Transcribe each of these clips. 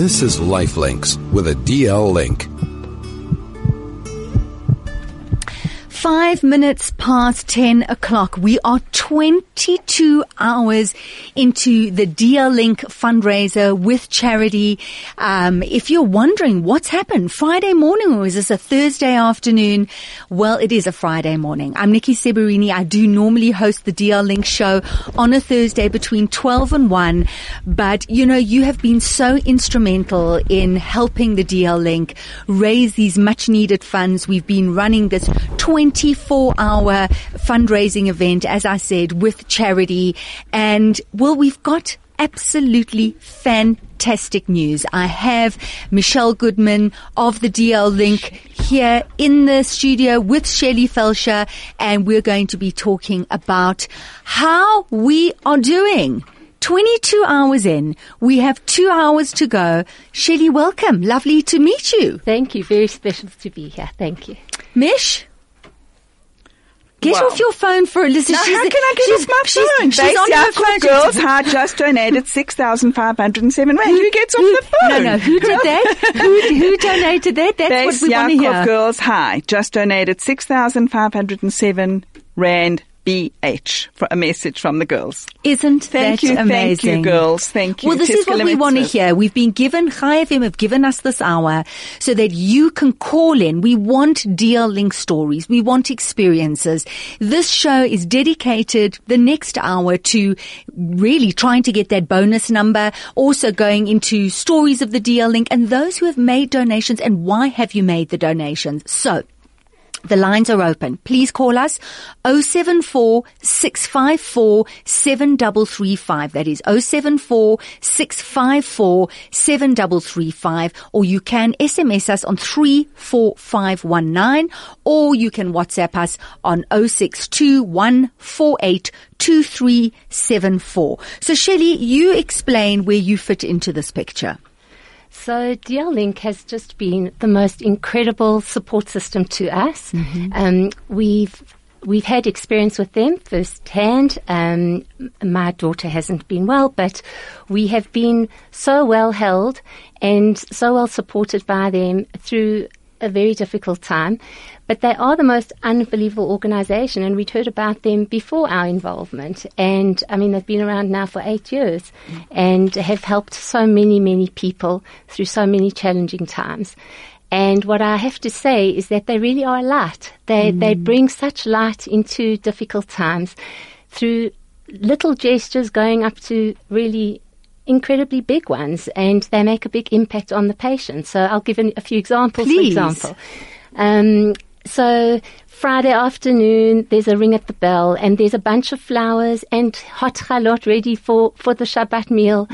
This is Lifelinks with a DL link. Five minutes past 10 o'clock. We are 22 hours into the DL Link fundraiser with Charidy. Um, if you're wondering what's happened, Friday morning or is this a Thursday afternoon? Well, it is a Friday morning. I'm Nikki Seberini. I do normally host the DL Link show on a Thursday between 12 and 1. But, you know, you have been so instrumental in helping the DL Link raise these much needed funds. We've been running this 20 24 hour fundraising event, as I said, with Charidy. And well, we've got absolutely fantastic news. I have Michelle Goodman of the DL Link here in the studio with Shelly Felsher, and we're going to be talking about how we are doing. 22 hours in. We have two hours to go. Shelly, welcome. Lovely to meet you. Thank you. Very special to be here. Thank you. Mish? Get off your phone for a listen. Now, she's, how can I get she's, off my she's, phone? She's, on her phone. Girls High just donated 6,507 rand. Who gets off the phone? No, no. Who did that? who, who donated that? That's Base what we want to hear. Girls High just donated 6,507 rand BH for a message from the girls. Isn't Thank that you, amazing? thank you, girls. Thank you. Well, this is what we want to hear. We've been given, Chai FM have given us this hour so that you can call in. We want DL Link stories. We want experiences. This show is dedicated the next hour to really trying to get that bonus number, also going into stories of the DL Link and those who have made donations and why have you made the donations. So, the lines are open. Please call us 074 654 7335. That is 074 654 7335. Or you can SMS us on 34519 or you can WhatsApp us on 062 148 2374. So Shelley, you explain where you fit into this picture. So DL Link has just been the most incredible support system to us. Um, we've we've had experience with them firsthand. Um, my daughter hasn't been well, but we have been so well held and so well supported by them through a very difficult time. But they are the most unbelievable organization, and we'd heard about them before our involvement. And I mean, they've been around now for eight years and have helped so many, many people through so many challenging times. And what I have to say is that they really are a light. They, they bring such light into difficult times through little gestures going up to really incredibly big ones and they make a big impact on the patient. So I'll give an, a few examples, Please. for example. Um, so Friday afternoon, there's a ring at the bell and there's a bunch of flowers and hot challot ready for, for the Shabbat meal,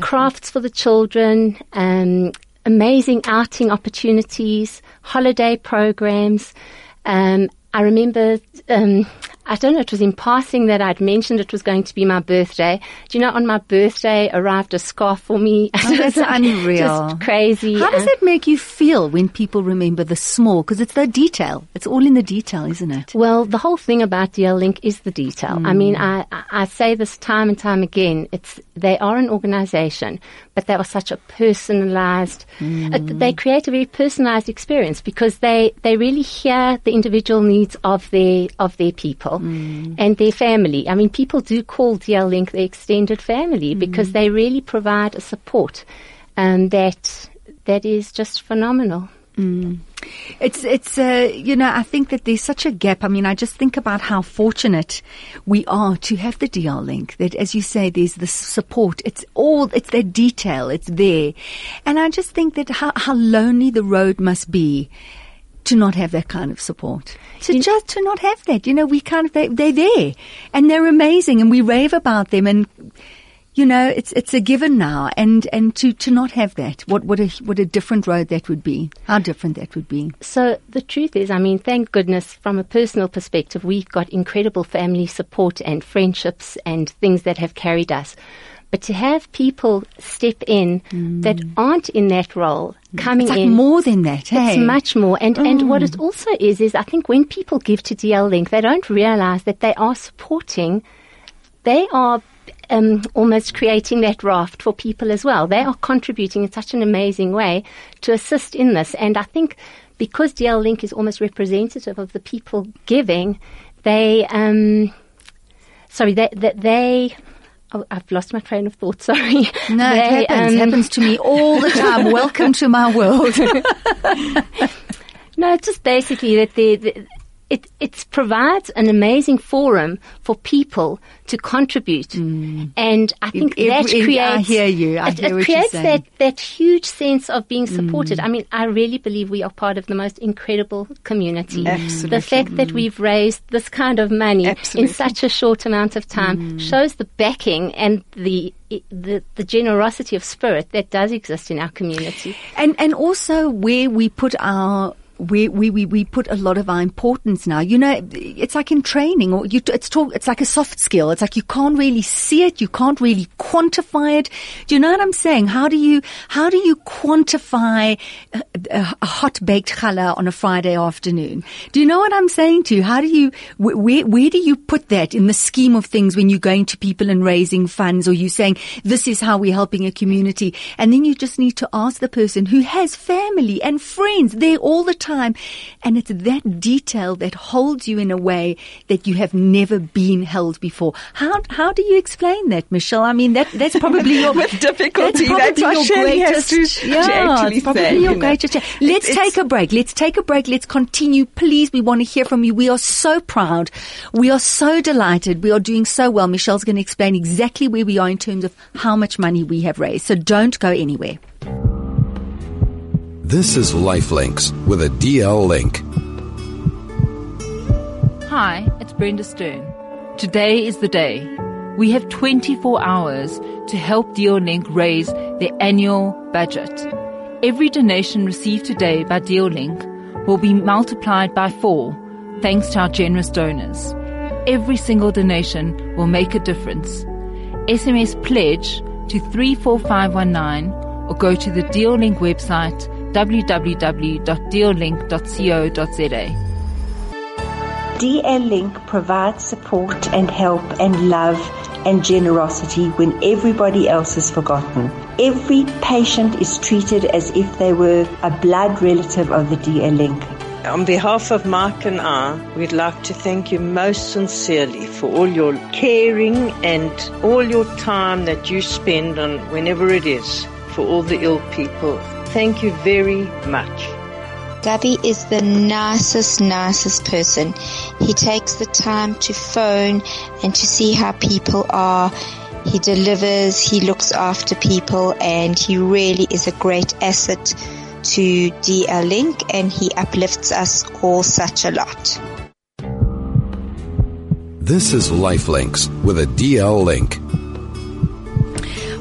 crafts for the children, um, amazing outing opportunities, holiday programs. Um, I remember, um, I don't know, it was in passing that I'd mentioned it was going to be my birthday. Do you know, on my birthday arrived a scarf for me. Oh, that's unreal. Just crazy. How does Um, that make you feel when people remember the small? Because it's the detail. It's all in the detail, isn't it? Well, the whole thing about DL Link is the detail. I mean, I, I say this time and time again. It's they are an organisation, but they are such a personalised. Uh, they create a very personalised experience because they they really hear the individual needs of their of their people and their family. I mean, people do call DL Link their extended family because they really provide a support um, that that is just phenomenal. It's, it's, uh, you know, I think that there's such a gap. I mean, I just think about how fortunate we are to have the DL link that, as you say, there's the support. It's all, it's that detail. It's there. And I just think that how, how lonely the road must be to not have that kind of support. To just to not have that. You know, we kind of, they, they're there and they're amazing and we rave about them and, you know, it's it's a given now, and and to to not have that, what what a what a different road that would be. How different that would be. So the truth is, I mean, thank goodness from a personal perspective, we've got incredible family support and friendships and things that have carried us. But to have people step in that aren't in that role coming Mm. It's like in. more than that. Hey, It's much more. And, and what it also is, is I think when people give to DL Link, they don't realize that they are supporting, they are um, almost creating that raft for people as well. They are contributing in such an amazing way to assist in this. And I think because DL Link is almost representative of the people giving, they, um, sorry, they, they, they Oh, I've lost my train of thought. Sorry. No, They, it happens. um, happens to me all the time. Welcome to my world. No, it's just basically that the, the it it provides an amazing forum for people to contribute, mm. and I think It- that it- creates. I hear you. I it, hear it creates that that huge sense of being supported. Mm. I mean, I really believe we are part of the most incredible community. Absolutely. The fact that we've raised this kind of money Absolutely. in such a short amount of time mm. shows the backing and the. The, the generosity of spirit that does exist in our community. and and also where we put our we, we, we, we put a lot of our importance now. You know, it's like in training or you, it's talk, it's like a soft skill. It's like you can't really see it. You can't really quantify it. Do you know what I'm saying? How do you, how do you quantify a, a, hot baked challah on a Friday afternoon? Do you know what I'm saying to you? How do you, where, where do you put that in the scheme of things when you're going to people and raising funds or you saying, this is how we're helping a community? And then you just need to ask the person who has family and friends there all the time. And it's that detail that holds you in a way that you have never been held before. How, how do you explain that, Michelle? I mean, that, that's probably your, With difficulty, That's, probably that's your greatest, to- to yeah, actually it's probably say, your you know. greatest. Let's It's- take a break. Let's take a break. Let's continue. Please, we want to hear from you. We are so proud. We are so delighted. We are doing so well. Michelle's going to explain exactly where we are in terms of how much money we have raised. So don't go anywhere. This is Lifelinks with a DL link. Hi, it's Brenda Stern. Today is the day. We have 24 hours to help DealLink raise their annual budget. Every donation received today by DL Link will be multiplied by four thanks to our generous donors. Every single donation will make a difference. SMS pledge to 34519 or go to the DealLink website www.deallink.co.za. DL Link provides support and help and love and generosity when everybody else is forgotten. Every patient is treated as if they were a blood relative of the DL Link. On behalf of Mark and I, we'd like to thank you most sincerely for all your caring and all your time that you spend on whenever it is for all the ill people. Thank you very much. Gabby is the nicest, nicest person. He takes the time to phone and to see how people are. He delivers, he looks after people, and he really is a great asset to DL Link and he uplifts us all such a lot. This is Lifelinks with a DL link.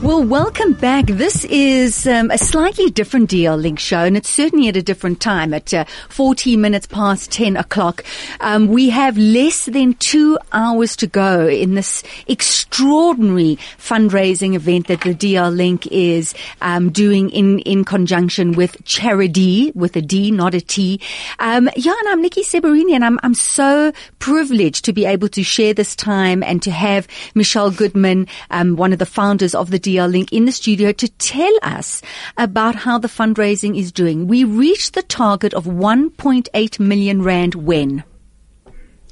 Well, welcome back. This is um, a slightly different DL Link show, and it's certainly at a different time at uh, 14 minutes past 10 o'clock. Um, we have less than two hours to go in this extraordinary fundraising event that the DL Link is um, doing in, in conjunction with Charidy, with a D, not a T. Um, yeah, and I'm Nikki Seberini, and I'm, I'm so privileged to be able to share this time and to have Michelle Goodman, um, one of the founders of the DL Link in the studio to tell us about how the fundraising is doing. We reached the target of 1.8 million rand when?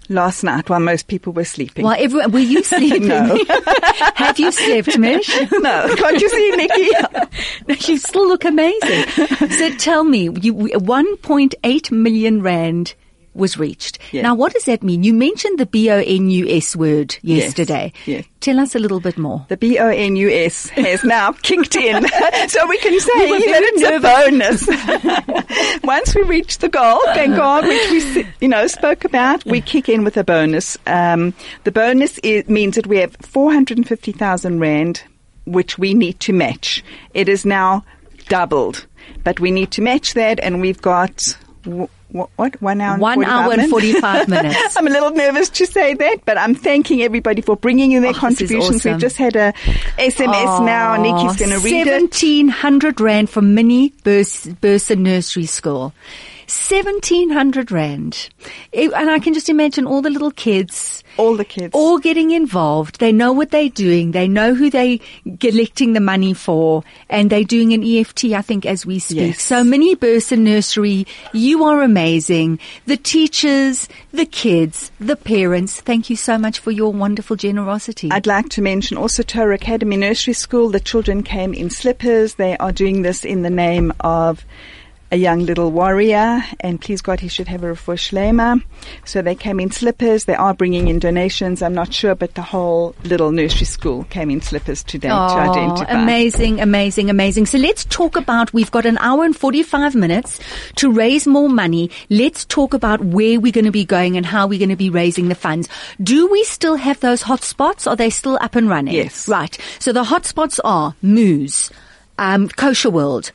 Last night while most people were sleeping. While everyone, were you sleeping? No. Have you slept, Mish? no, can't you see, Nikki? No, you still look amazing. so tell me, you, 1.8 million rand was reached. Yes. Now, what does that mean? You mentioned the B-O-N-U-S word yesterday. yes. Tell us a little bit more. The B-O-N-U-S has now kicked in. so we can say We that it's a bonus. Once we reach the goal, thank God, which we, you know, spoke about, we kick in with a bonus. Um, the bonus is, means that we have 450,000 Rand, which we need to match. It is now doubled, but we need to match that and we've got, what, what, one hour and One 45 hour and 45 minutes. I'm a little nervous to say that, but I'm thanking everybody for bringing in their Oh, contributions. awesome. We've just had a SMS now. Nikki's going to read it. 1700 rand from Mini Burs- Bursa Nursery School. 1700 rand. It- and I can just imagine all the little kids All the kids. all getting involved. They know what they're doing. They know who they're collecting the money for, and they're doing an EFT. I think as we speak. Yes. So Mini Burson Nursery, you are amazing. The teachers, the kids, the parents. Thank you so much for your wonderful generosity. I'd like to mention also Torah Academy Nursery School. The children came in slippers. They are doing this in the name of a young little warrior, and please God, he should have a refuah shlema. So they came in slippers. They are bringing in donations. I'm not sure, but the whole little nursery school came in slippers today to Oh, identify. amazing, amazing, amazing. So let's talk about, we've got an hour and 45 minutes to raise more money. Let's talk about where we're going to be going and how we're going to be raising the funds. Do we still have those hotspots? Are they still up and running? Yes. Right. So the hotspots are Moose, um, Kosher World,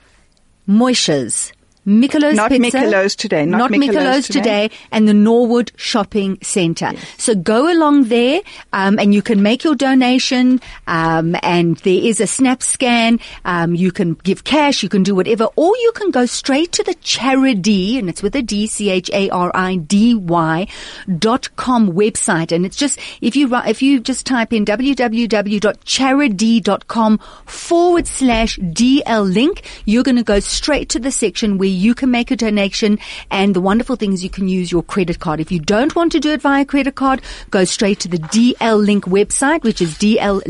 Moishas, Mikolo's Not Pizza. Mikolo's today, not Mikolo's Mikolo's today. today. and the Norwood Shopping Centre. So go along there, um, and you can make your donation, um, and there is a snap scan. Um, you can give cash, you can do whatever, or you can go straight to the Charidy, and it's with a D, C-H-A-R-I-D-Y dot com website. And it's just, if you, if you just type in www.charidy.com forward slash DL link, you're going to go straight to the section where you can make a donation. And the wonderful thing is you can use your credit card. If you don't want to do it via credit card, go straight to the DL link website, which is dllink.co.za,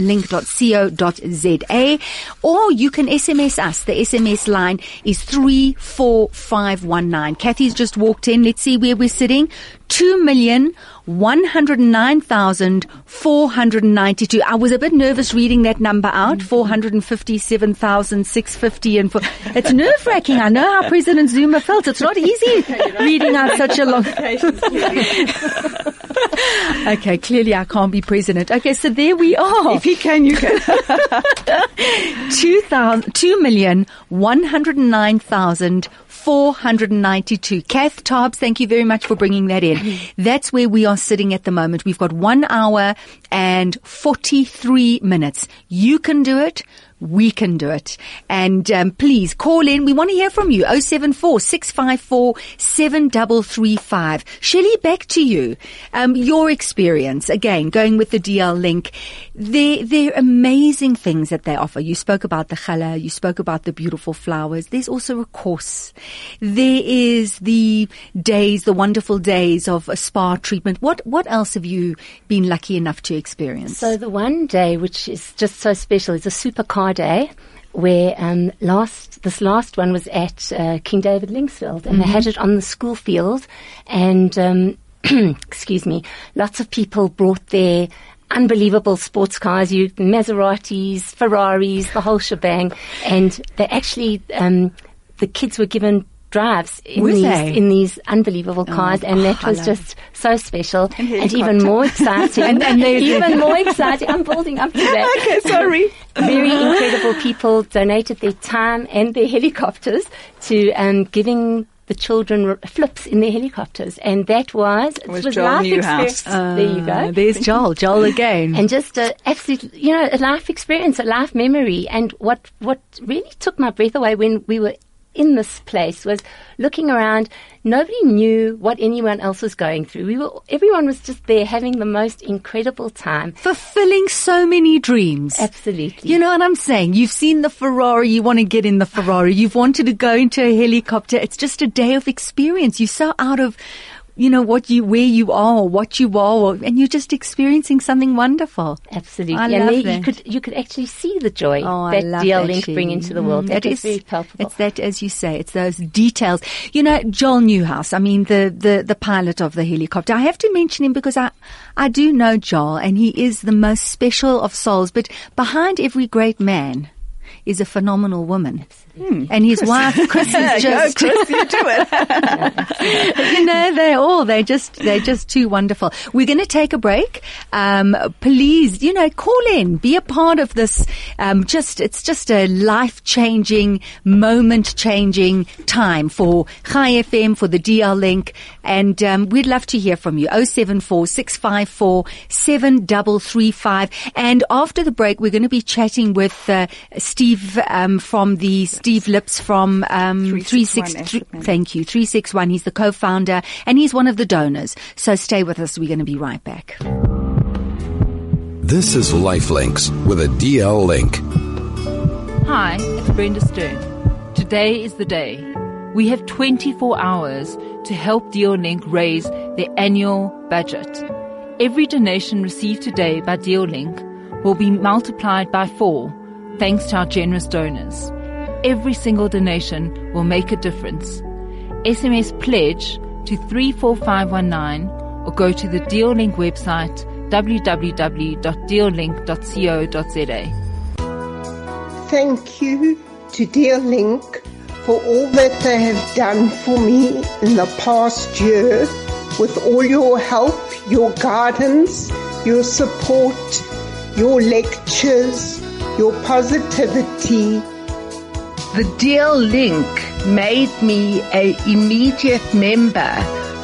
or you can SMS us. The SMS line is 34519. Kathy's just walked in. Let's see where we're sitting. Two million one hundred nine thousand four hundred ninety two. I was a bit nervous reading that number out. Four hundred and fifty seven thousand six fifty and four. It's nerve wracking. I know how President Zuma felt. It's not easy reading out such a long. okay, clearly I can't be president. Okay, so there we are. If he can, you can. Two thousand, two million one hundred nine thousand four hundred ninety-two. Kath Tobbs, thank you very much for bringing that in. Mm-hmm. That's where we are sitting at the moment. We've got one hour and forty-three minutes. You can do it. We can do it. And um, please call in. We want to hear from you. 074 654 7335. Shelley, back to you. Um, your experience, again, going with the DL link. They're, they're amazing things that they offer. You spoke about the challah. You spoke about the beautiful flowers. There's also a course. There is the days, the wonderful days of a spa treatment. What, what else have you been lucky enough to experience? So the one day which is just so special is a super supercar day where um, last this last one was at uh, King David Linksfield and they had it on the school field and um, excuse me lots of people brought their unbelievable sports cars you Maseratis Ferraris the whole shebang and they actually um, the kids were given drives in Were these they? in these unbelievable cars and that I was just so special And and even more exciting And- and even more exciting I'm building up to that okay, sorry. very incredible people donated their time and their helicopters to um, giving the children flips in their helicopters, and that was it Was was Joel life Newhouse. experience. there you Uh, go. there's Joel. Joel again. And just a absolute, you know, a life experience, a life memory. And what what really took my breath away when we were in this place was looking around. Nobody knew what anyone else was going through. We were, everyone was just there having the most incredible time. fulfilling so many dreams. Absolutely. You know what I'm saying? You've seen the Ferrari, you want to get in the Ferrari, you've wanted to go into a helicopter. It's just a day of experience. You're so out of, you know, what you, where you are, what you are, and you're just experiencing something wonderful. Absolutely, I and love that. you could you could actually see the joy Oh, that DL Link bring into the world. Mm, that that is very palpable. It's that, as you say, it's those details. You know, Joel Newhouse. I mean, the, the, the pilot of the helicopter. I have to mention him because I, I do know Joel, and he is the most special of souls. But behind every great man is a phenomenal woman, and his wife Chris is Go, just Chris, you do it. you know, they're all, they're just, they're just too wonderful. We're going to take a break. Um, please, you know, call in, be a part of this. Um, just, it's just a life changing, moment changing time for Chai FM, for the DL link. And, um, we'd love to hear from you. 074 654 7335. And after the break, we're going to be chatting with, uh, Steve, um, from the Steve Liptz from, um, 361 363 Asset Thank you. 361. He's the co-founder and he's one of the donors. So stay with us. We're going to be right back. This is Lifelinks with a DL link. Hi, it's Brenda Stern. Today is the day. We have 24 hours to help DealLink raise their annual budget. Every donation received today by DealLink will be multiplied by four thanks to our generous donors. Every single donation will make a difference. SMS pledge to 34519 or go to the DealLink website www.deallink.co.za. Thank you to Dear Link for all that they have done for me in the past year with all your help, your guidance, your support, your lectures, your positivity. The Dear Link made me an immediate member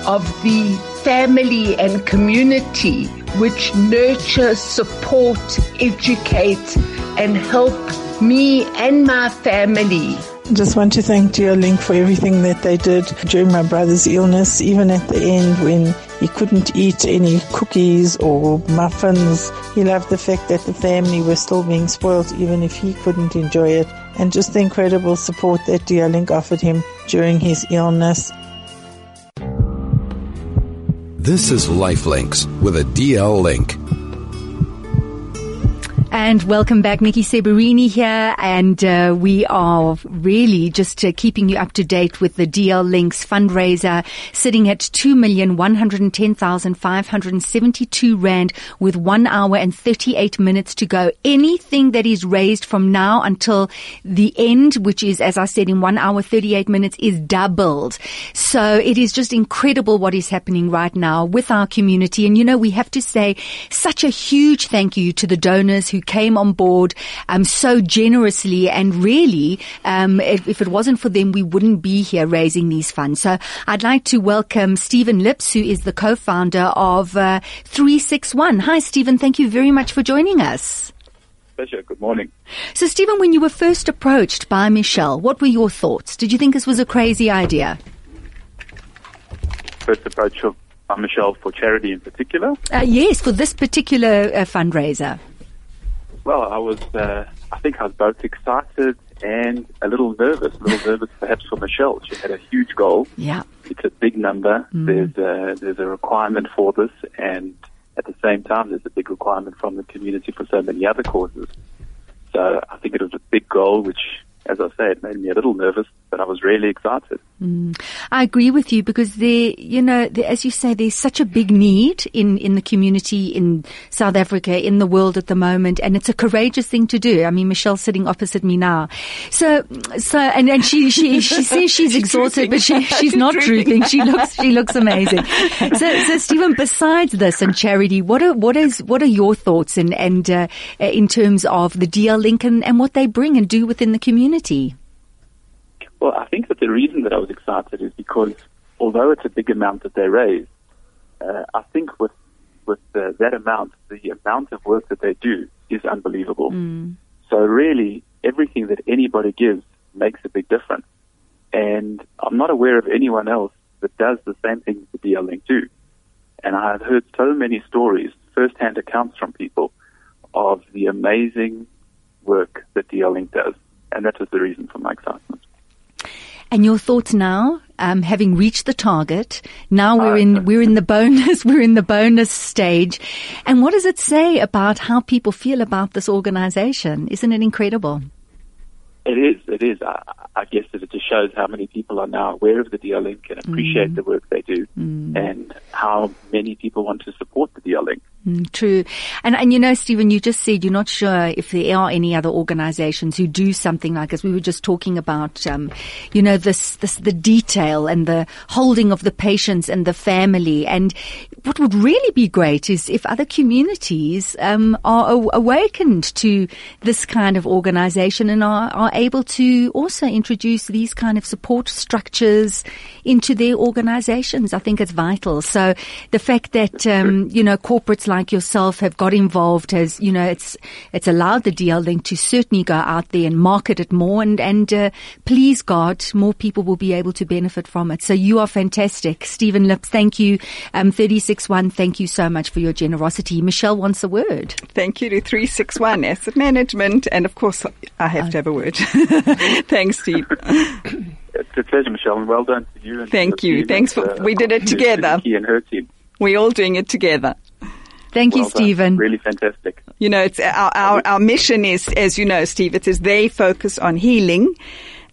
of the family and community which nurture, support, educate, and help me and my family. Just want to thank Dear Link for everything that they did during my brother's illness, even at the end when he couldn't eat any cookies or muffins. He loved the fact that the family was still being spoiled even if he couldn't enjoy it and just the incredible support that Dear Link offered him during his illness. This is Lifelinks with a DL link. And welcome back, Nikki Seberini here, and uh, we are really just uh, keeping you up to date with the DL Links fundraiser, sitting at two million one hundred ten thousand five hundred seventy-two rand, with one hour and thirty-eight minutes to go. Anything that is raised from now until the end, which is, as I said, in one hour thirty-eight minutes, is doubled. So it is just incredible what is happening right now with our community, and you know we have to say such a huge thank you to the donors who came on board um, so generously and really um, if, if, it wasn't for them we wouldn't be here raising these funds so I'd like to welcome Stephen Liptz who is the co-founder of uh, 361 hi Stephen thank you very much for joining us Pleasure. Good morning. So, Stephen, when you were first approached by Michelle, what were your thoughts? Did you think this was a crazy idea? First approach of by Michelle for Charidy in particular? Uh, yes, for this particular uh, fundraiser. Well, I was, uh, I think I was both excited and a little nervous, a little nervous perhaps for Michelle. She had a huge goal. Yeah. It's a big number. Mm. There's, a, there's a requirement for this and at the same time there's a big requirement from the community for so many other causes. So I think it was a big goal which as I say, it made me a little nervous, but I was really excited. Mm. I agree with you because there, you know, there, as you say, there's such a big need in, in the community in South Africa, in the world at the moment, and it's a courageous thing to do. I mean, Michelle's sitting opposite me now. So, so, and, and she, she, she says she's, exhausted, but she, she's not drooping. She looks, she looks amazing. So, so Stephen, besides this and Charidy, what are, what is, what are your thoughts and, and, uh, in terms of the DL Link and, and what they bring and do within the community? Well, I think that the reason that I was excited is because although it's a big amount that they raise, uh, I think with with uh, that amount, the amount of work that they do is unbelievable. Mm. So really, everything that anybody gives makes a big difference. And I'm not aware of anyone else that does the same thing that DL Link do. And I've heard so many stories, first-hand accounts from people, of the amazing work that DL Link does. And that was the reason for my excitement. And your thoughts now, um, having reached the target, now we're in we're in the bonus we're in the bonus stage, and what does it say about how people feel about this organization? Isn't it incredible? It is. It is. I, I guess that it just shows how many people are now aware of the DL Link and appreciate Mm. the work they do, Mm. and how many people want to support the DL Link. Mm, true. And, and you know, Stephen, you just said you're not sure if there are any other organizations who do something like this. We were just talking about, um, you know, this, this, the detail and the holding of the patients and the family. And what would really be great is if other communities, um, are aw- awakened to this kind of organization and are, are able to also introduce these kind of support structures into their organizations. I think it's vital. So the fact that, um, you know, corporates like yourself have got involved has, you know, it's, it's allowed the DL link to certainly go out there and market it more and, and, uh, please God, more people will be able to benefit from it. So you are fantastic. Stephen Liptz, thank you. Um, 361, thank you so much for your generosity. Michelle wants a word. Thank you to 361 Asset Management. And of course, I have to have a word. Thanks, Steve. It's a pleasure, Michelle, and well done to you. And Thank you. team Thanks for, uh, we did it together. Vicky and her team. We're all doing it together. Thank you, Well done. Stephen. Really fantastic. You know, it's our, our, our mission is, as you know, Steve, it is they focus on healing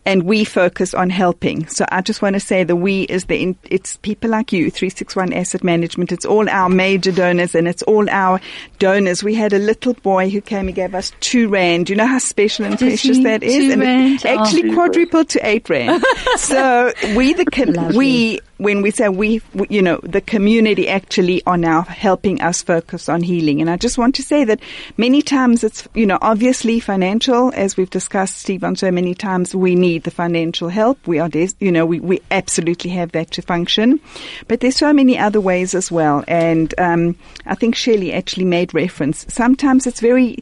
and we focus on helping. So I just want to say the we is the, it's people like you, 361 Asset Management. It's all our major donors and it's all our donors. We had a little boy who came and gave us two rand. You know how special and Did precious he? that is? And rand? it actually Oh. quadrupled to eight rand. so we, the, we, when we say we, you know, the community actually are now helping us focus on healing. And I just want to say that many times it's, you know, obviously financial, as we've discussed, Steve, on so many times, we need the financial help. We are, des- you know, we, we absolutely have that to function. But there's so many other ways as well. And, um, I think Shelley actually made reference. Sometimes it's very,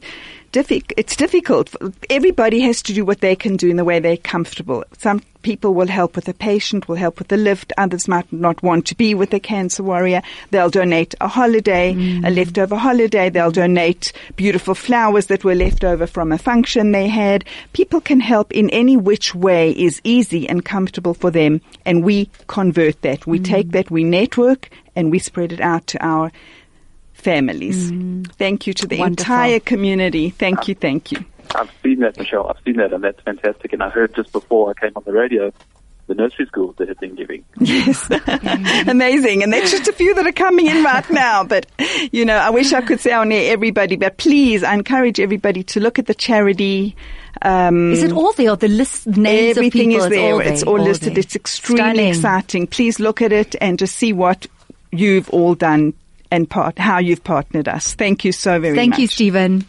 diffi- it's difficult. Everybody has to do what they can do in the way they're comfortable. Some people will help with a patient, will help with the lift. Others might not want to be with a cancer warrior. They'll donate a holiday, a mm. leftover holiday. They'll donate beautiful flowers that were left over from a function they had. People can help in any which way is easy and comfortable for them. And we convert that. We mm. take that, we network, and we spread it out to our families. Thank you to the Wonderful. entire community. Thank you, thank you. I've seen that, Michelle. I've seen that, and that's fantastic. And I heard just before I came on the radio the nursery schools that have been giving. Yes. Amazing. And that's just a few that are coming in right now. But, you know, I wish I could say on air everybody, but please, I encourage everybody to look at the Charidy. Um, Is it all there? The list, names everything of people? is there. It's It's all, all, listed. there. It's extremely Stunning. exciting. Please look at it and just see what you've all done and part, how you've partnered us. Thank you so very Thank much. Thank you, Stephen.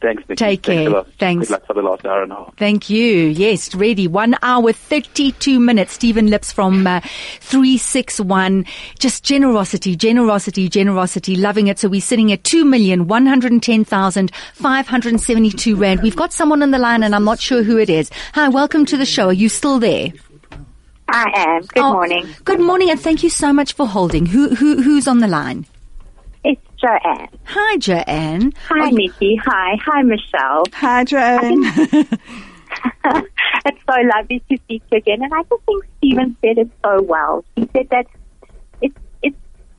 Thanks, Nikki. Take Thanks care. Thanks. Good luck for the last hour and a half. Thank you. Yes, ready. One hour, 32 minutes. Stephen Liptz from uh, 361. Just generosity, generosity, generosity. Loving it. So we're sitting at 2,110,572 Rand. We've got someone on the line and I'm not sure who it is. Hi, welcome to the show. Are you still there? I am. Good Oh, morning. Good morning and thank you so much for holding. Who, who, who's on the line? It's Joanne. Hi, Joanne. Hi, Nikki. Hi. Hi, Michelle. Hi, Joanne. it's so lovely to speak to you again. And I just think Stephen said it so well. He said that it's, it's,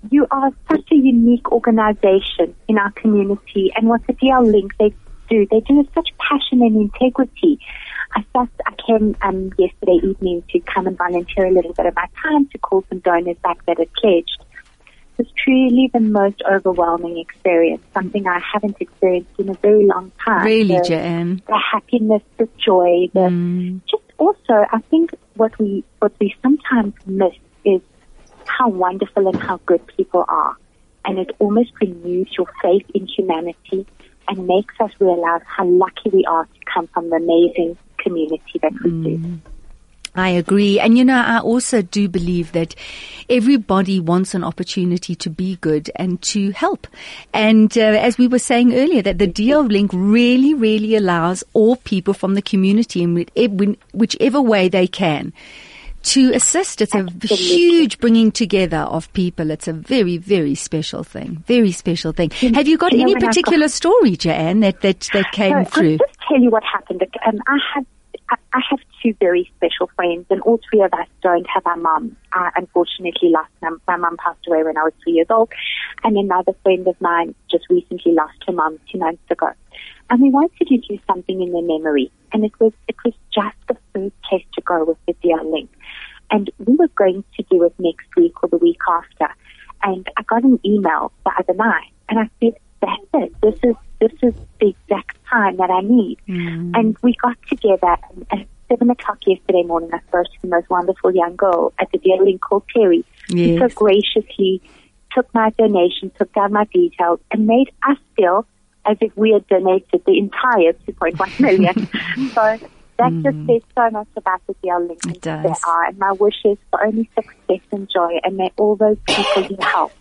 you are such a unique organization in our community. And what the DL Link, they do, they do with such passion and integrity. I just, I came um, yesterday evening to come and volunteer a little bit of my time to call some donors back that had pledged. It was truly the most overwhelming experience, something I haven't experienced in a very long time. Really, The- Joanne? the happiness, the joy, the just also I think what we what we sometimes miss is how wonderful and how good people are. And it almost renews your faith in humanity and makes us realize how lucky we are to come from the amazing community that we do. I agree. And you know, I also do believe that everybody wants an opportunity to be good and to help. And uh, as we were saying earlier, that the DL link really, really allows all people from the community in whichever way they can to assist. It's a huge bringing together of people. It's a very, very special thing. Very special thing. Have you got you any when I've got- particular story, Joanne, that, that, that came So through? I'll just tell you what happened. Um, I have I, have two very special friends, and all three of us don't have our mum. I unfortunately lost my, my mum passed away when I was three years old, and another friend of mine just recently lost her mum two months ago. And we wanted to do something in their memory, and it was it was just the first place to go with the DL link, and we were going to do it next week or the week after. And I got an email by the other night, and I said, "That's it. This is this is the exact time that I need." Mm. And we got together and at seven o'clock yesterday morning. I spoke to the most wonderful young girl at the DL link called Terry. She so graciously took my donation, took down my details, and made us feel as if we had donated the entire 2.1 million. so Mm. That just says so much about the It they are. And my wish is for only success and joy, and may all those people you help,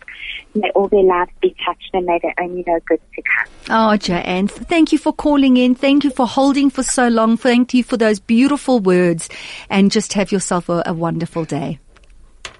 may all their lives be touched, and may they only know good to come. Oh, Joanne, thank you for calling in. Thank you for holding for so long. Thank you for those beautiful words and just have yourself a, a wonderful day.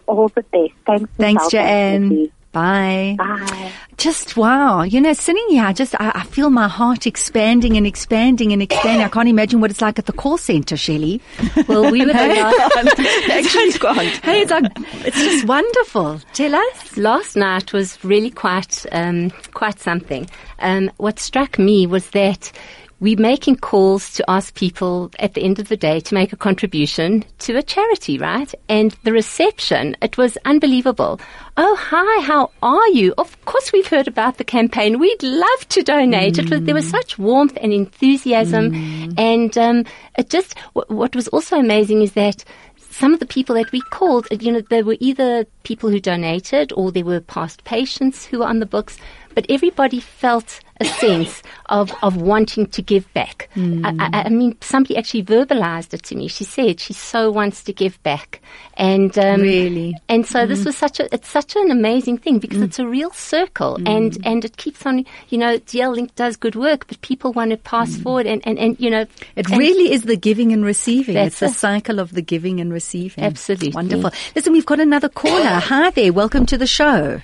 All the best. Thanks. Thanks. Joanne. Bye. Bye. Just wow. You know, sitting here, I just, I, I feel my heart expanding and expanding and expanding. I can't imagine what it's like at the call center, Shelley. Well, we were the last, Actually. Hey, it's like, it's just wonderful. Tell us. last night was really quite um, quite something. Um, what struck me was that we're making calls to ask people at the end of the day to make a contribution to a charity, right? And the reception, it was unbelievable. Oh, hi, how are you? Of course we've heard about the campaign. We'd love to donate. It was, there was such warmth and enthusiasm. And, um, it just, what, what was also amazing is that some of the people that we called, you know, they were either people who donated or they were past patients who were on the books, but everybody felt a sense of, of wanting to give back. Hmm. I, I, I mean, somebody actually verbalized it to me. She said she so wants to give back. And, um, Really? and so this hmm. was such a, it's such an amazing thing because hmm. it's a real circle and, and it keeps on, you know, DL Link does good work, but people want to pass forward and, and, and, you know, It really is the giving and receiving. It's the cycle of the giving and receiving. Absolutely. Wonderful. Listen, we've got another caller. Hi there. Welcome to the show.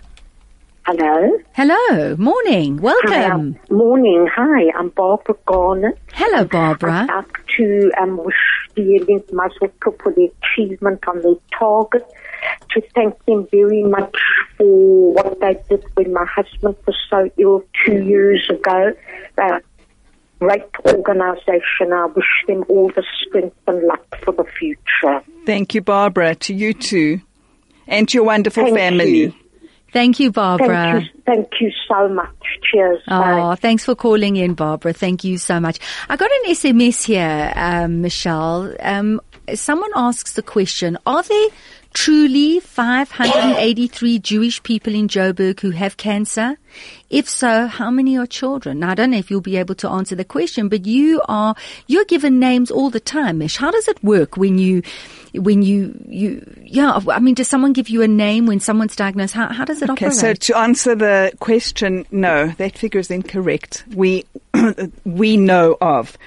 Hello. Hello. Morning. Welcome. um, morning. Hi, I'm Barbara Garner. Hello, Barbara. I'd like to um, wish the Link Muscle for the achievement on their target. To thank them very much for what they did when my husband was so ill two years ago. They're great organisation. I wish them all the strength and luck for the future. Thank you, Barbara, to you too, and to your wonderful Thank family. you. Thank you, Barbara. Thank you, thank you so much. Cheers. Bye. Oh, thanks for calling in, Barbara. Thank you so much. I got an SMS here, um, Michelle. Um, someone asks the question, are there truly 583 Jewish people in Joburg who have cancer? If so, how many are children? Now, I don't know if you'll be able to answer the question, but you are, you're given names all the time, Mish. How does it work when you, when you, you, yeah, I mean, does someone give you a name when someone's diagnosed? How, how does it Okay, operate? so to answer the question, no, that figure is incorrect. We we know of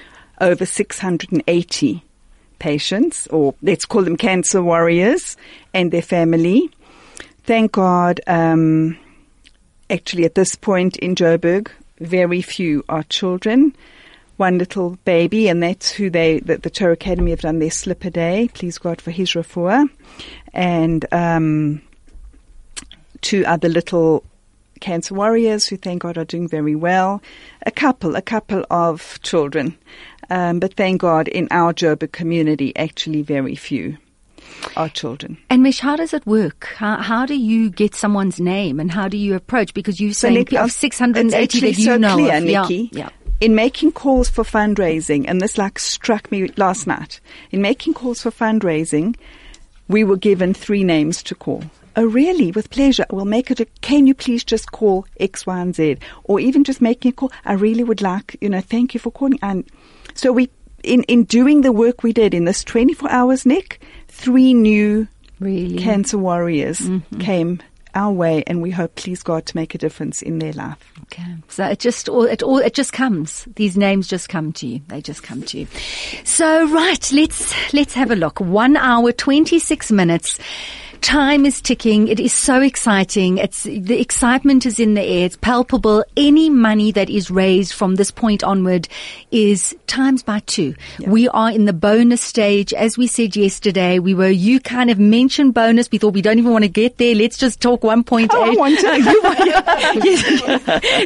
over 680 patients, or let's call them cancer warriors, and their family. Thank God. Um, actually, at this point in Joburg, very few are children. One little baby, and that's who they, the, the Torah Academy have done their slipper day. Please God for his refuah. And, um, two other little cancer warriors who thank God are doing very well. A couple, a couple of children. Um, but thank God in our Joburg community, actually very few are children. And Mish, how does it work? How, how do you get someone's name and how do you approach? Because you So, of 680 it's that you so know clear, of. Yeah, yeah. In making calls for fundraising, and this like struck me last night, in making calls for fundraising, we were given three names to call. Oh, really? With pleasure. We'll make it a, can you please just call X, Y, and Z? Or even just making a call. I really would like, you know, thank you for calling. And so we, in, in doing the work we did in this 24 hours, Nick, three new really? cancer warriors Mm-hmm. came our way and we hope, please God, to make a difference in their life. Okay. So it just all it all it just comes. These names just come to you. They just come to you. So right, let's let's have a look. One hour twenty six minutes. Time is ticking. It is so exciting. It's the excitement is in the air. It's palpable. Any money that is raised from this point onward is times by two. We are in the bonus stage. As we said yesterday, we were, you kind of mentioned bonus. We thought we don't even want to get there. Let's just talk 1.8. Oh, I want to. You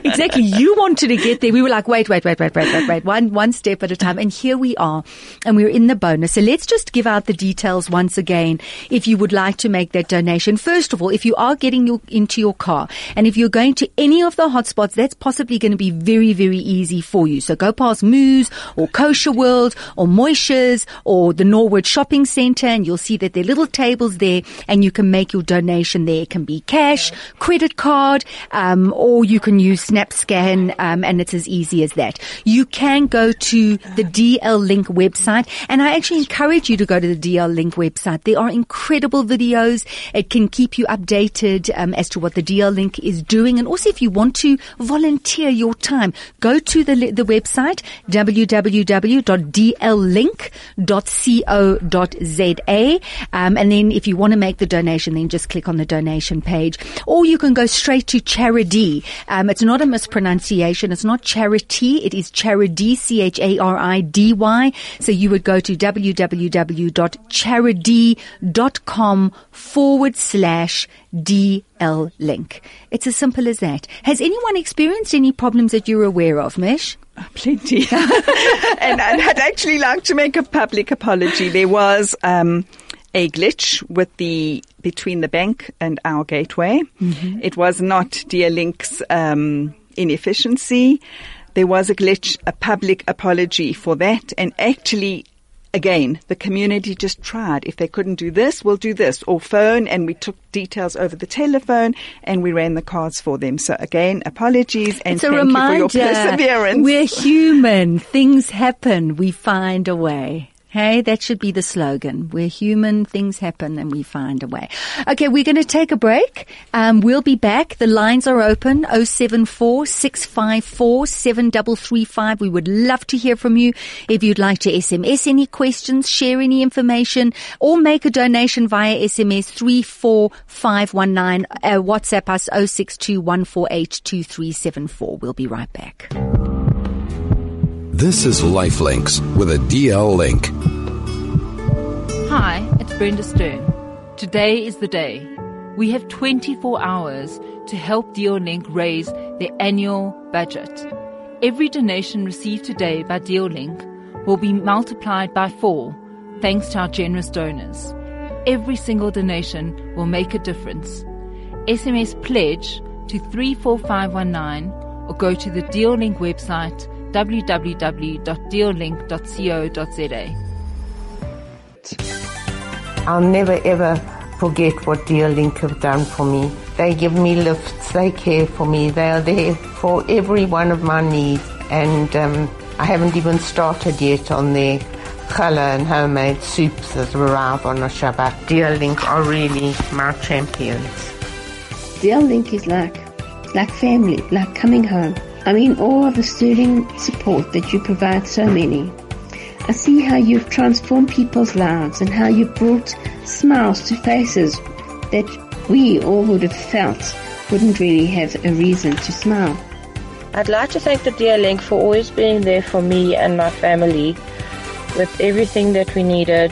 exactly. You wanted to get there. We were like, wait, wait, wait, wait, wait, wait, wait. One, one step at a time. And here we are. And we're in the bonus. So let's just give out the details once again. If you would like to make make that donation. First of all, if you are getting your, into your car and if you're going to any of the hotspots, that's possibly going to be very, very easy for you. So go past Moose or Kosher World or Moishers or the Norwood Shopping Centre and you'll see that there are little tables there and you can make your donation there. It can be cash, credit card, um, or you can use SnapScan, um, and it's as easy as that. You can go to the DL Link website, and I actually encourage you to go to the DL Link website. There are incredible videos. It can keep you updated um, as to what the DL Link is doing, and also if you want to volunteer your time, go to the the website www.dllink.co.za, um, and then if you want to make the donation, then just click on the donation page, or you can go straight to Charidy. Um, it's not a mispronunciation. It's not charity. It is Charidy, C-H-A-R-I-D-Y. So you would go to www.charidy.com forward slash DL link. It's as simple as that. Has anyone experienced any problems that you're aware of, Mish? Plenty. and I'd actually like to make a public apology. There was, um, a glitch with the between the bank and our gateway. Mm-hmm. It was not DL Link's um, inefficiency. There was a glitch, a public apology for that, and actually. Again, the community just tried. If they couldn't do this, we'll do this. Or phone, and we took details over the telephone, and we ran the cards for them. So again, apologies, and it's a thank reminder. you for your perseverance. We're human. Things happen. We find a way. Hey, that should be the slogan. We're human, things happen, and we find a way. Okay, we're going to take a break. Um, we'll be back. The lines are open, 074 654 7335. We would love to hear from you. If you'd like to SMS any questions, share any information, or make a donation via SMS 34519, uh, WhatsApp us 062 We'll be right back. This is Lifelinks with a DL link. Hi, it's Brenda Stern. Today is the day. We have 24 hours to help DL Link raise their annual budget. Every donation received today by DL Link will be multiplied by four thanks to our generous donors. Every single donation will make a difference. SMS pledge to 34519 or go to the DL Link website www.deallink.co.za. I'll never ever forget what Dear Link have done for me. They give me lifts, they care for me, they are there for every one of my needs, and um, I haven't even started yet on their challah and homemade soups that arrive on a Shabbat. Dear Link are really my champions. Dear Link is like, like family, like coming home. I'm in awe of the sterling support that you provide so many. I see how you've transformed people's lives and how you've brought smiles to faces that we all would have felt wouldn't really have a reason to smile. I'd like to thank the Dear Link for always being there for me and my family with everything that we needed,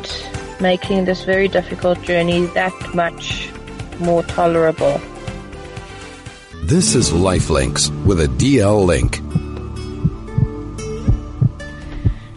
making this very difficult journey that much more tolerable. This is Lifelinks with a DL link.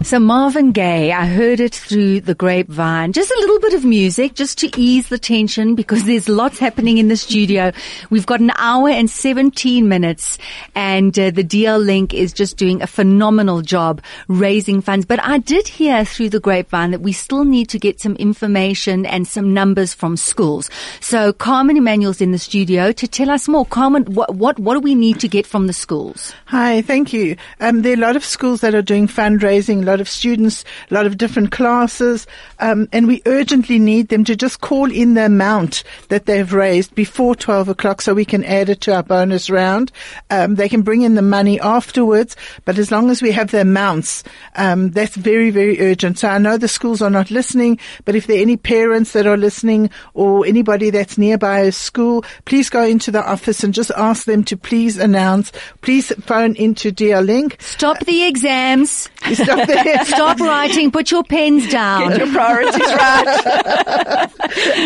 So Marvin Gaye, I heard it through the grapevine. Just a little bit of music just to ease the tension because there's lots happening in the studio. We've got an hour and 17 minutes and uh, the DL Link is just doing a phenomenal job raising funds. But I did hear through the grapevine that we still need to get some information and some numbers from schools. So Carmen Emmanuel's in the studio to tell us more. Carmen, what, what, what do we need to get from the schools? Hi, thank you. Um, there are a lot of schools that are doing fundraising, lot of students, a lot of different classes, um, and we urgently need them to just call in the amount that they've raised before 12 o'clock so we can add it to our bonus round. Um, they can bring in the money afterwards, but as long as we have the amounts, um, that's very, very urgent. So I know the schools are not listening, but if there are any parents that are listening or anybody that's nearby a school, please go into the office and just ask them to please announce, please phone into DL Link. Stop the exams. Stop the Stop writing. Put your pens down. Get your priorities right.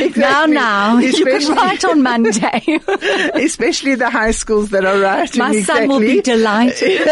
exactly. Now, now, you could Especially- write on Monday. especially the high schools that are writing My exactly. son will be delighted.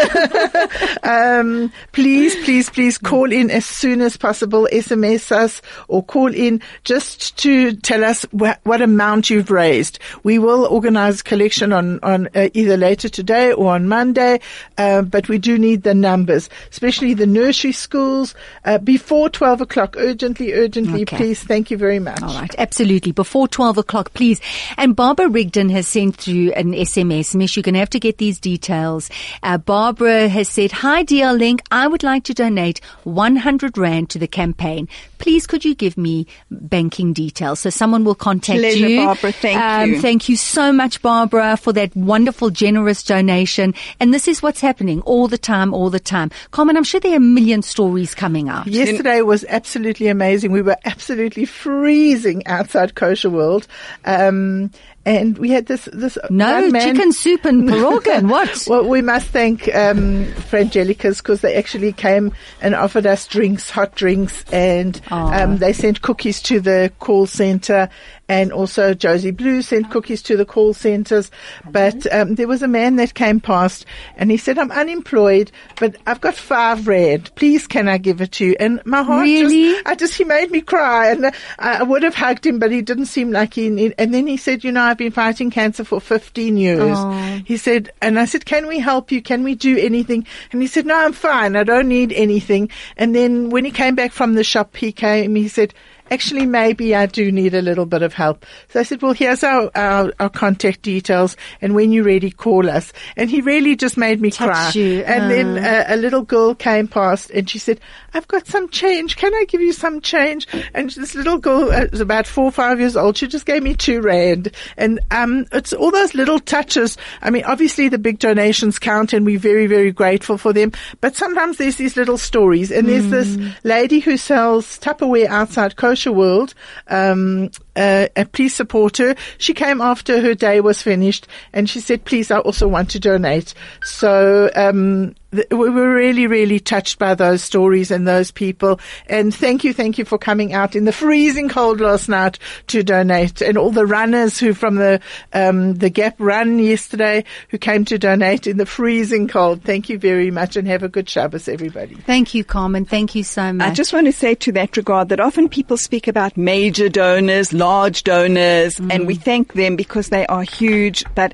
um, please, please, please call in as soon as possible. SMS us or call in just to tell us wha- what amount you've raised. We will organize collection on on uh, either later today or on Monday, uh, but we do need the numbers, especially the nursery schools uh, before twelve o'clock. Urgently, urgently, Okay. please. Thank you very much. All right, absolutely. Before 12 o'clock, please. And Barbara Rigdon has sent through an SMS. Mish, you're going to have to get these details. Uh, Barbara has said, Hi, dear Link. I would like to donate 100 Rand to the campaign. Please, could you give me banking details? So someone will contact Pleasure, you. Barbara. Thank um, you. Thank you so much, Barbara, for that wonderful, generous donation. And this is what's happening all the time, all the time. Carmen, I'm sure there are a million stories coming out. Yesterday was absolutely amazing. We were absolutely freezing outside Kosher World. Um, and we had this, this No, chicken soup and pierogi and what? well, we must thank, um, Frangelica's because they actually came and offered us drinks, hot drinks, and, um, they sent cookies to the call center and also Josie Blue sent cookies to the call centers. But, um, there was a man that came past and he said, I'm unemployed, but I've got five rand. Please can I give it to you? And my heart Really? just, I just, he made me cry and I, I would have hugged him, but he didn't seem like he, need- and then he said, you know, I've been fighting cancer for 15 years. Oh. He said, and I said, can we help you? Can we do anything? And he said, no, I'm fine. I don't need anything. And then when he came back from the shop, he came, he said, actually, maybe I do need a little bit of help. So I said, well, here's our, our, our contact details. And when you're ready, call us. And he really just made me cry. you. And then Uh. a, a little girl came past and she said, I've got some change. Can I give you some change? And this little girl uh, was about four or five years old. She just gave me two rand. And, um, it's all those little touches. I mean, obviously the big donations count and we're very, very grateful for them. But sometimes there's these little stories and there's this lady who sells Tupperware outside Kosher World. Um, uh, please support her. She came after her day was finished and she said, please, I also want to donate. So, um, we were really, really touched by those stories and those people. And thank you, thank you for coming out in the freezing cold last night to donate and all the runners who from the, um, the Gap run yesterday who came to donate in the freezing cold. Thank you very much and have a good Shabbos, everybody. Thank you, Carmen. Thank you so much. I just want to say to that regard that often people speak about major donors, large donors, and Mm. we thank them because they are huge. But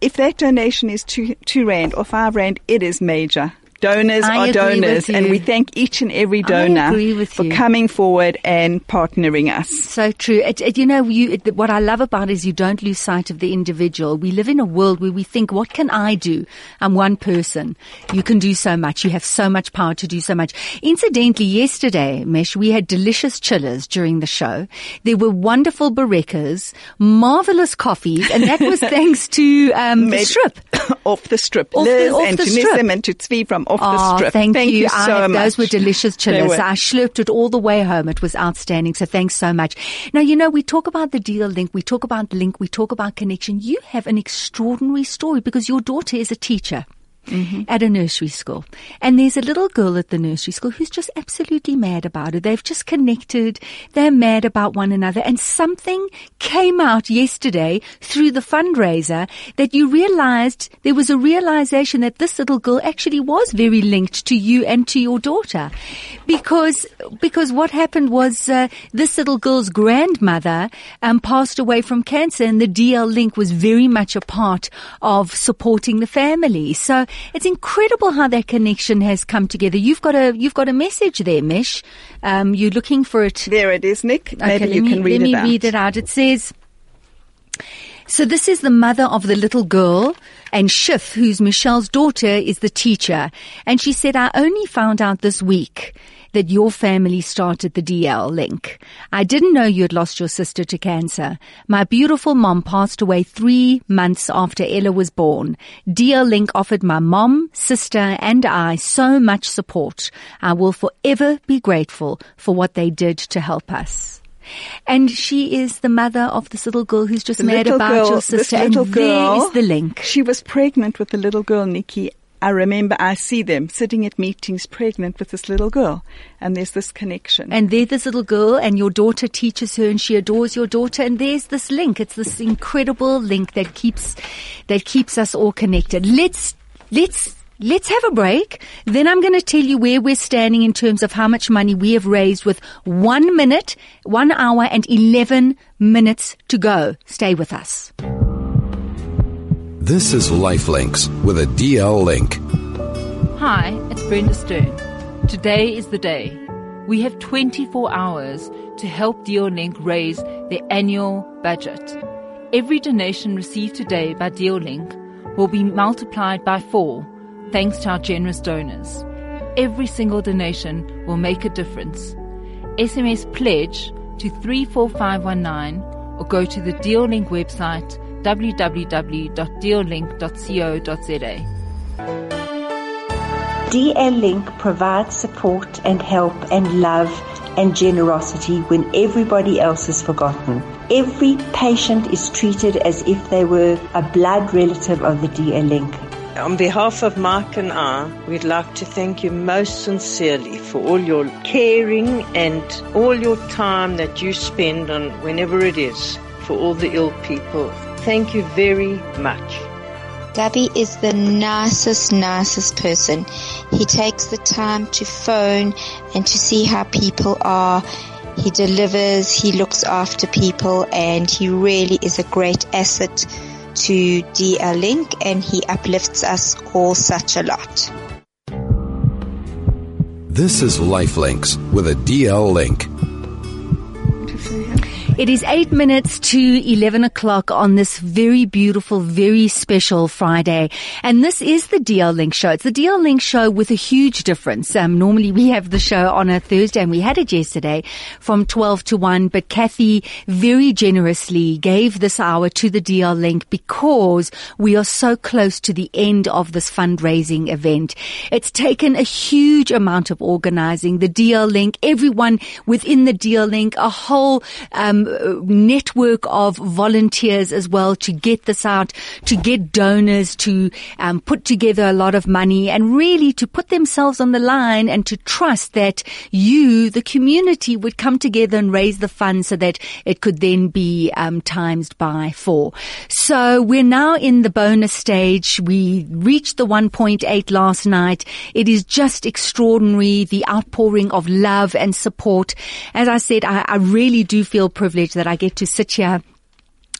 if that donation is two, two rand or five rand, it is major. Donors I are donors, and we thank each and every donor for you. coming forward and partnering us. So true. It, it, you know, you, it, what I love about it is you don't lose sight of the individual. We live in a world where we think, what can I do? I'm one person. You can do so much. You have so much power to do so much. Incidentally, yesterday, Mesh, we had delicious chillers during the show. There were wonderful barekas, marvelous coffees, and that was thanks to um, the strip. off the strip. Off the- off and the strip. and to Tzvi from off Oh, the strip. Thank, you. so I, much. Those were delicious chillers. were. I slurped it all the way home. It was outstanding. So thanks so much. Now, you know, we talk about the deal link. We talk about link. We talk about connection. You have an extraordinary story because your daughter is a teacher. At a nursery school. And there's a little girl at the nursery school who's just absolutely mad about it. They've just connected. They're mad about one another. And something came out yesterday through the fundraiser that you realized there was a realization that this little girl actually was very linked to you and to your daughter. Because, because what happened was, uh, this little girl's grandmother, um, passed away from cancer and the DL link was very much a part of supporting the family. So it's incredible how that connection has come together. You've got a, you've got a message there, Mish. Um, you're looking for it. There it is, Nick. Maybe okay, you me, can read it. let me out. read it out. It says, so this is the mother of the little girl and Schiff, who's Michelle's daughter, is the teacher. And she said, I only found out this week that your family started the DL link. I didn't know you had lost your sister to cancer. My beautiful mom passed away three months after Ella was born. DL link offered my mom, sister, and I so much support. I will forever be grateful for what they did to help us. And she is the mother of this little girl who's just The mad about girl, your this sister. and there girl, is the link. She was pregnant with the little girl, Nikki, I remember I see them sitting at meetings pregnant with this little girl and there's this connection. And there's this little girl and your daughter teaches her and she adores your daughter and there's this link. It's this incredible link that keeps, that keeps us all connected. Let's, let's Let's have a break. Then I'm going to tell you where we're standing in terms of how much money we have raised with one minute, one hour and 11 minutes to go. Stay with us. This is Lifelinks with a DL link. Hi, it's Brenda Stern. Today is the day. We have 24 hours to help DL Link raise their annual budget. Every donation received today by DL Link will be multiplied by four thanks to our generous donors. Every single donation will make a difference. SMS pledge to 34519 or go to the Deal Link website www.deallink.co.za. DL Link provides support and help and love and generosity when everybody else is forgotten. Every patient is treated as if they were a blood relative of the DL Link. On behalf of Mark and I, we'd like to thank you most sincerely for all your caring and all your time that you spend on whenever it is for all the ill people. Thank you very much. Gabby is the nicest, nicest person. He takes the time to phone and to see how people are. He delivers, he looks after people, and he really is a great asset to DL Link and he uplifts us all such a lot. This is Lifelinks with a DL link. It is eight minutes to 11 o'clock on this very beautiful, very special Friday. And this is the DL Link show. It's the DL Link show with a huge difference. Um, normally we have the show on a Thursday and we had it yesterday from 12 to 1, but Kathy very generously gave this hour to the DL Link because we are so close to the end of this fundraising event. It's taken a huge amount of organizing. The DL Link, everyone within the DL Link, a whole, um, network of volunteers as well to get this out, to get donors to um, put together a lot of money and really to put themselves on the line and to trust that you, the community, would come together and raise the funds so that it could then be um, times by four. So we're now in the bonus stage. We reached the 1.8 last night. It is just extraordinary, the outpouring of love and support. As I said, I, I really do feel privileged that I get to sit here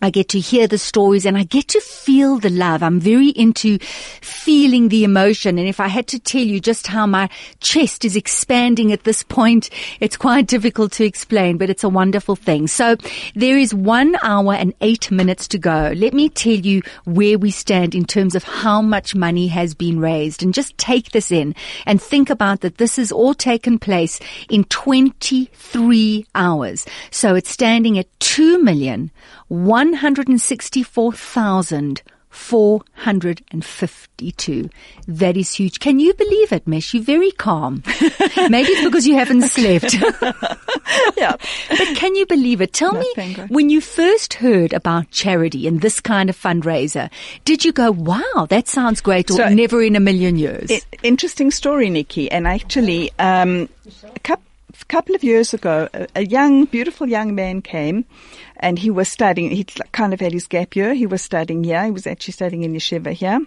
I get to hear the stories and I get to feel the love. I'm very into feeling the emotion. And if I had to tell you just how my chest is expanding at this point, it's quite difficult to explain, but it's a wonderful thing. So there is one hour and eight minutes to go. Let me tell you where we stand in terms of how much money has been raised and just take this in and think about that this has all taken place in 23 hours. So it's standing at 2 million 164,452. That is huge. Can you believe it, Mesh? You're very calm. Maybe it's because you haven't slept. yeah. But can you believe it? Tell No, me, when you first heard about Charidy and this kind of fundraiser, did you go, wow, that sounds great or So- never in a million years? I- interesting story, Nikki. And actually, um, a coup- couple of years ago, a, a young, beautiful young man came and he was studying, he kind of had his gap year. He was studying here. He was actually studying in Yeshiva here.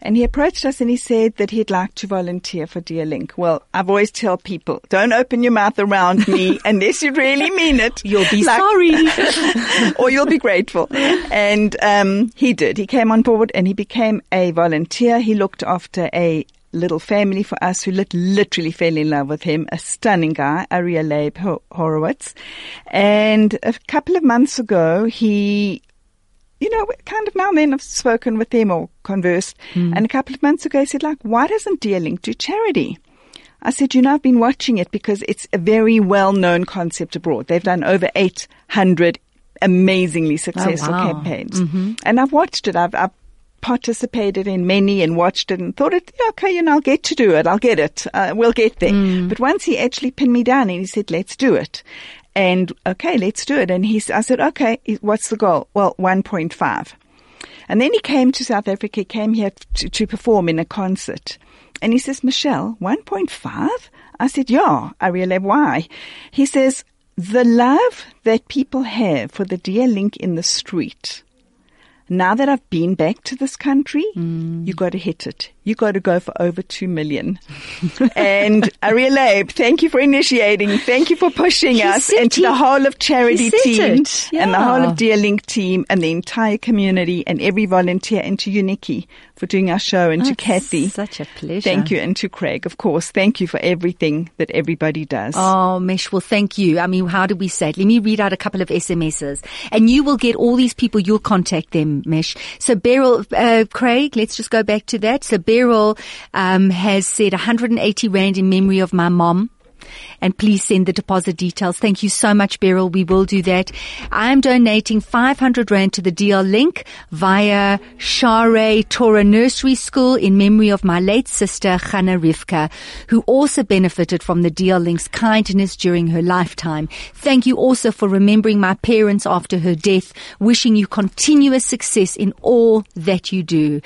And he approached us and he said that he'd like to volunteer for Dear Link. Well, I've always tell people, don't open your mouth around me unless you really mean it. You'll be Like- sorry. or you'll be grateful. And um, he did. He came on board and he became a volunteer. He looked after a little family for us who lit- literally fell in love with him. A stunning guy, Ariel Leib Horowitz. And a couple of months ago, he you know, kind of now and then I've spoken with him or conversed. And a couple of months ago, he said, like, why doesn't Dear Link do Charidy? I said, you know, I've been watching it because it's a very well-known concept abroad. They've done over 800 amazingly successful wow. campaigns. Mhm. And I've watched it. I've, I've participated in many and watched it and thought it, yeah, okay, you know, I'll get to do it. I'll get it. Uh, we'll get there. But once he actually pinned me down and he said, let's do it. And okay, let's do it. And he, I said, okay, what's the goal? Well, 1.5. And then he came to South Africa, he came here to, to perform in a concert. And he says, Michelle, 1.5? I said, yeah, I really, why? He says, the love that people have for the dear link in the street. Now that I've been back to this country, Mm. you got to hit it. You got to go for over two million. and Ariel Abe, thank you for initiating. Thank you for pushing He us and he- the whole of Charidy team it. and the whole of Dear Link team and the entire community and every volunteer and to you, Nikki, for doing our show and to Kathy. such a pleasure. Thank you. And to Craig, of course. Thank you for everything that everybody does. Oh, Mesh, well, thank you. I mean, how do we say it? Let me read out a couple of SMSs and you will get all these people. You'll contact them, Mesh. So Beryl, uh, Craig, let's just go back to that. So Beryl, um, has said 180 Rand in memory of my mom. And please send the deposit details. Thank you so much, Beryl. We will do that. I am donating 500 Rand to the DL Link via Share Torah Nursery School in memory of my late sister, Chana Rivka, who also benefited from the DL Link's kindness during her lifetime. Thank you also for remembering my parents after her death, wishing you continuous success in all that you do.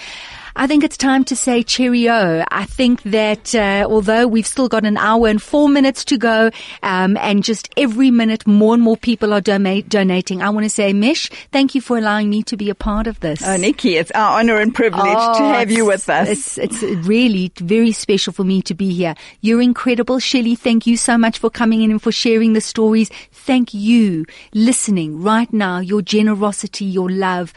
I think it's time to say cheerio. I think that uh, although we've still got an hour and four minutes to go, um, and just every minute more and more people are donating, I want to say, Mish, thank you for allowing me to be a part of this. Oh, Nikki, it's our honor and privilege to Oh, have you with us. It's, it's really very special for me to be here. You're incredible, Shelley. Thank you so much for coming in and for sharing the stories. Thank you, listening right now, your generosity, your love.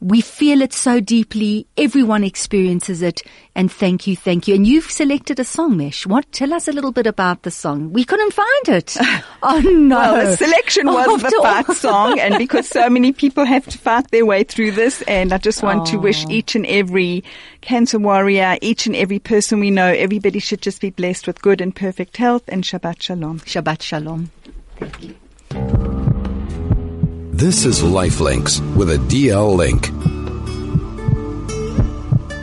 We feel it so deeply. Everyone experiences it. And thank you, thank you. And you've selected a song, Mesh. What? Tell us a little bit about the song. We couldn't find it. Oh no. Well, the selection was the After all- fight song, and because so many people have to fight their way through this, and I just want to oh. wish each and every cancer warrior, each and every person we know, everybody should just be blessed with good and perfect health, and Shabbat Shalom. Shabbat Shalom. This is Lifelinks with a DL link.